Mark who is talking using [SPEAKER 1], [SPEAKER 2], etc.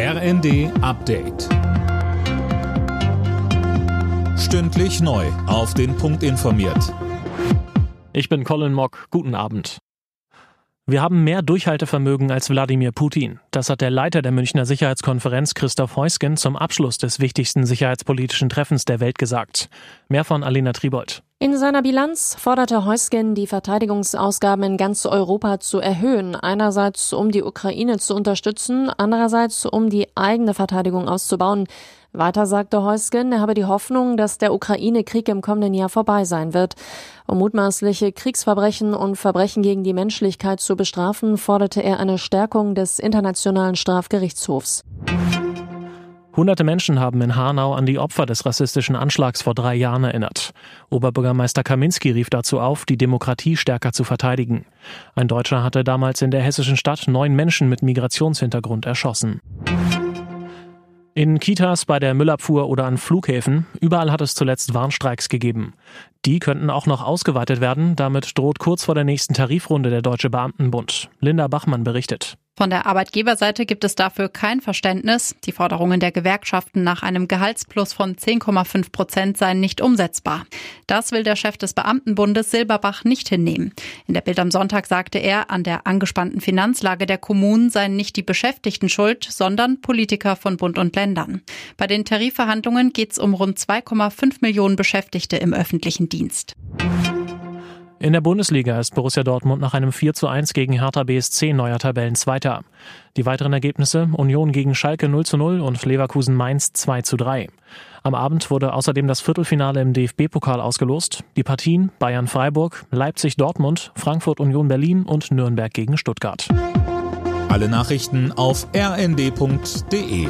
[SPEAKER 1] RND Update. Stündlich neu. Auf den Punkt informiert.
[SPEAKER 2] Ich bin Colin Mock. Guten Abend. Wir haben mehr Durchhaltevermögen als Wladimir Putin. Das hat der Leiter der Münchner Sicherheitskonferenz Christoph Heusgen zum Abschluss des wichtigsten sicherheitspolitischen Treffens der Welt gesagt. Mehr von Alena Tribold.
[SPEAKER 3] In seiner Bilanz forderte Heusgen, die Verteidigungsausgaben in ganz Europa zu erhöhen. Einerseits, um die Ukraine zu unterstützen, andererseits, um die eigene Verteidigung auszubauen. Weiter sagte Heusgen, er habe die Hoffnung, dass der Ukraine-Krieg im kommenden Jahr vorbei sein wird. Um mutmaßliche Kriegsverbrechen und Verbrechen gegen die Menschlichkeit zu bestrafen, forderte er eine Stärkung des Internationalen Strafgerichtshofs.
[SPEAKER 2] Hunderte Menschen haben in Hanau an die Opfer des rassistischen Anschlags vor drei Jahren erinnert. Oberbürgermeister Kaminski rief dazu auf, die Demokratie stärker zu verteidigen. Ein Deutscher hatte damals in der hessischen Stadt neun Menschen mit Migrationshintergrund erschossen. In Kitas, bei der Müllabfuhr oder an Flughäfen, überall hat es zuletzt Warnstreiks gegeben. Die könnten auch noch ausgeweitet werden, damit droht kurz vor der nächsten Tarifrunde der Deutsche Beamtenbund. Linda Bachmann berichtet.
[SPEAKER 4] Von der Arbeitgeberseite gibt es dafür kein Verständnis. Die Forderungen der Gewerkschaften nach einem Gehaltsplus von 10,5 Prozent seien nicht umsetzbar. Das will der Chef des Beamtenbundes Silberbach nicht hinnehmen. In der Bild am Sonntag sagte er, an der angespannten Finanzlage der Kommunen seien nicht die Beschäftigten schuld, sondern Politiker von Bund und Ländern. Bei den Tarifverhandlungen geht es um rund 2,5 Millionen Beschäftigte im öffentlichen Dienst.
[SPEAKER 2] In der Bundesliga ist Borussia Dortmund nach einem 4 zu 1 gegen Hertha BSC neuer Tabellenzweiter. Die weiteren Ergebnisse Union gegen Schalke 0 zu 0 und Leverkusen Mainz 2 zu 3. Am Abend wurde außerdem das Viertelfinale im DFB-Pokal ausgelost. Die Partien Bayern Freiburg, Leipzig Dortmund, Frankfurt Union Berlin und Nürnberg gegen Stuttgart.
[SPEAKER 1] Alle Nachrichten auf rnd.de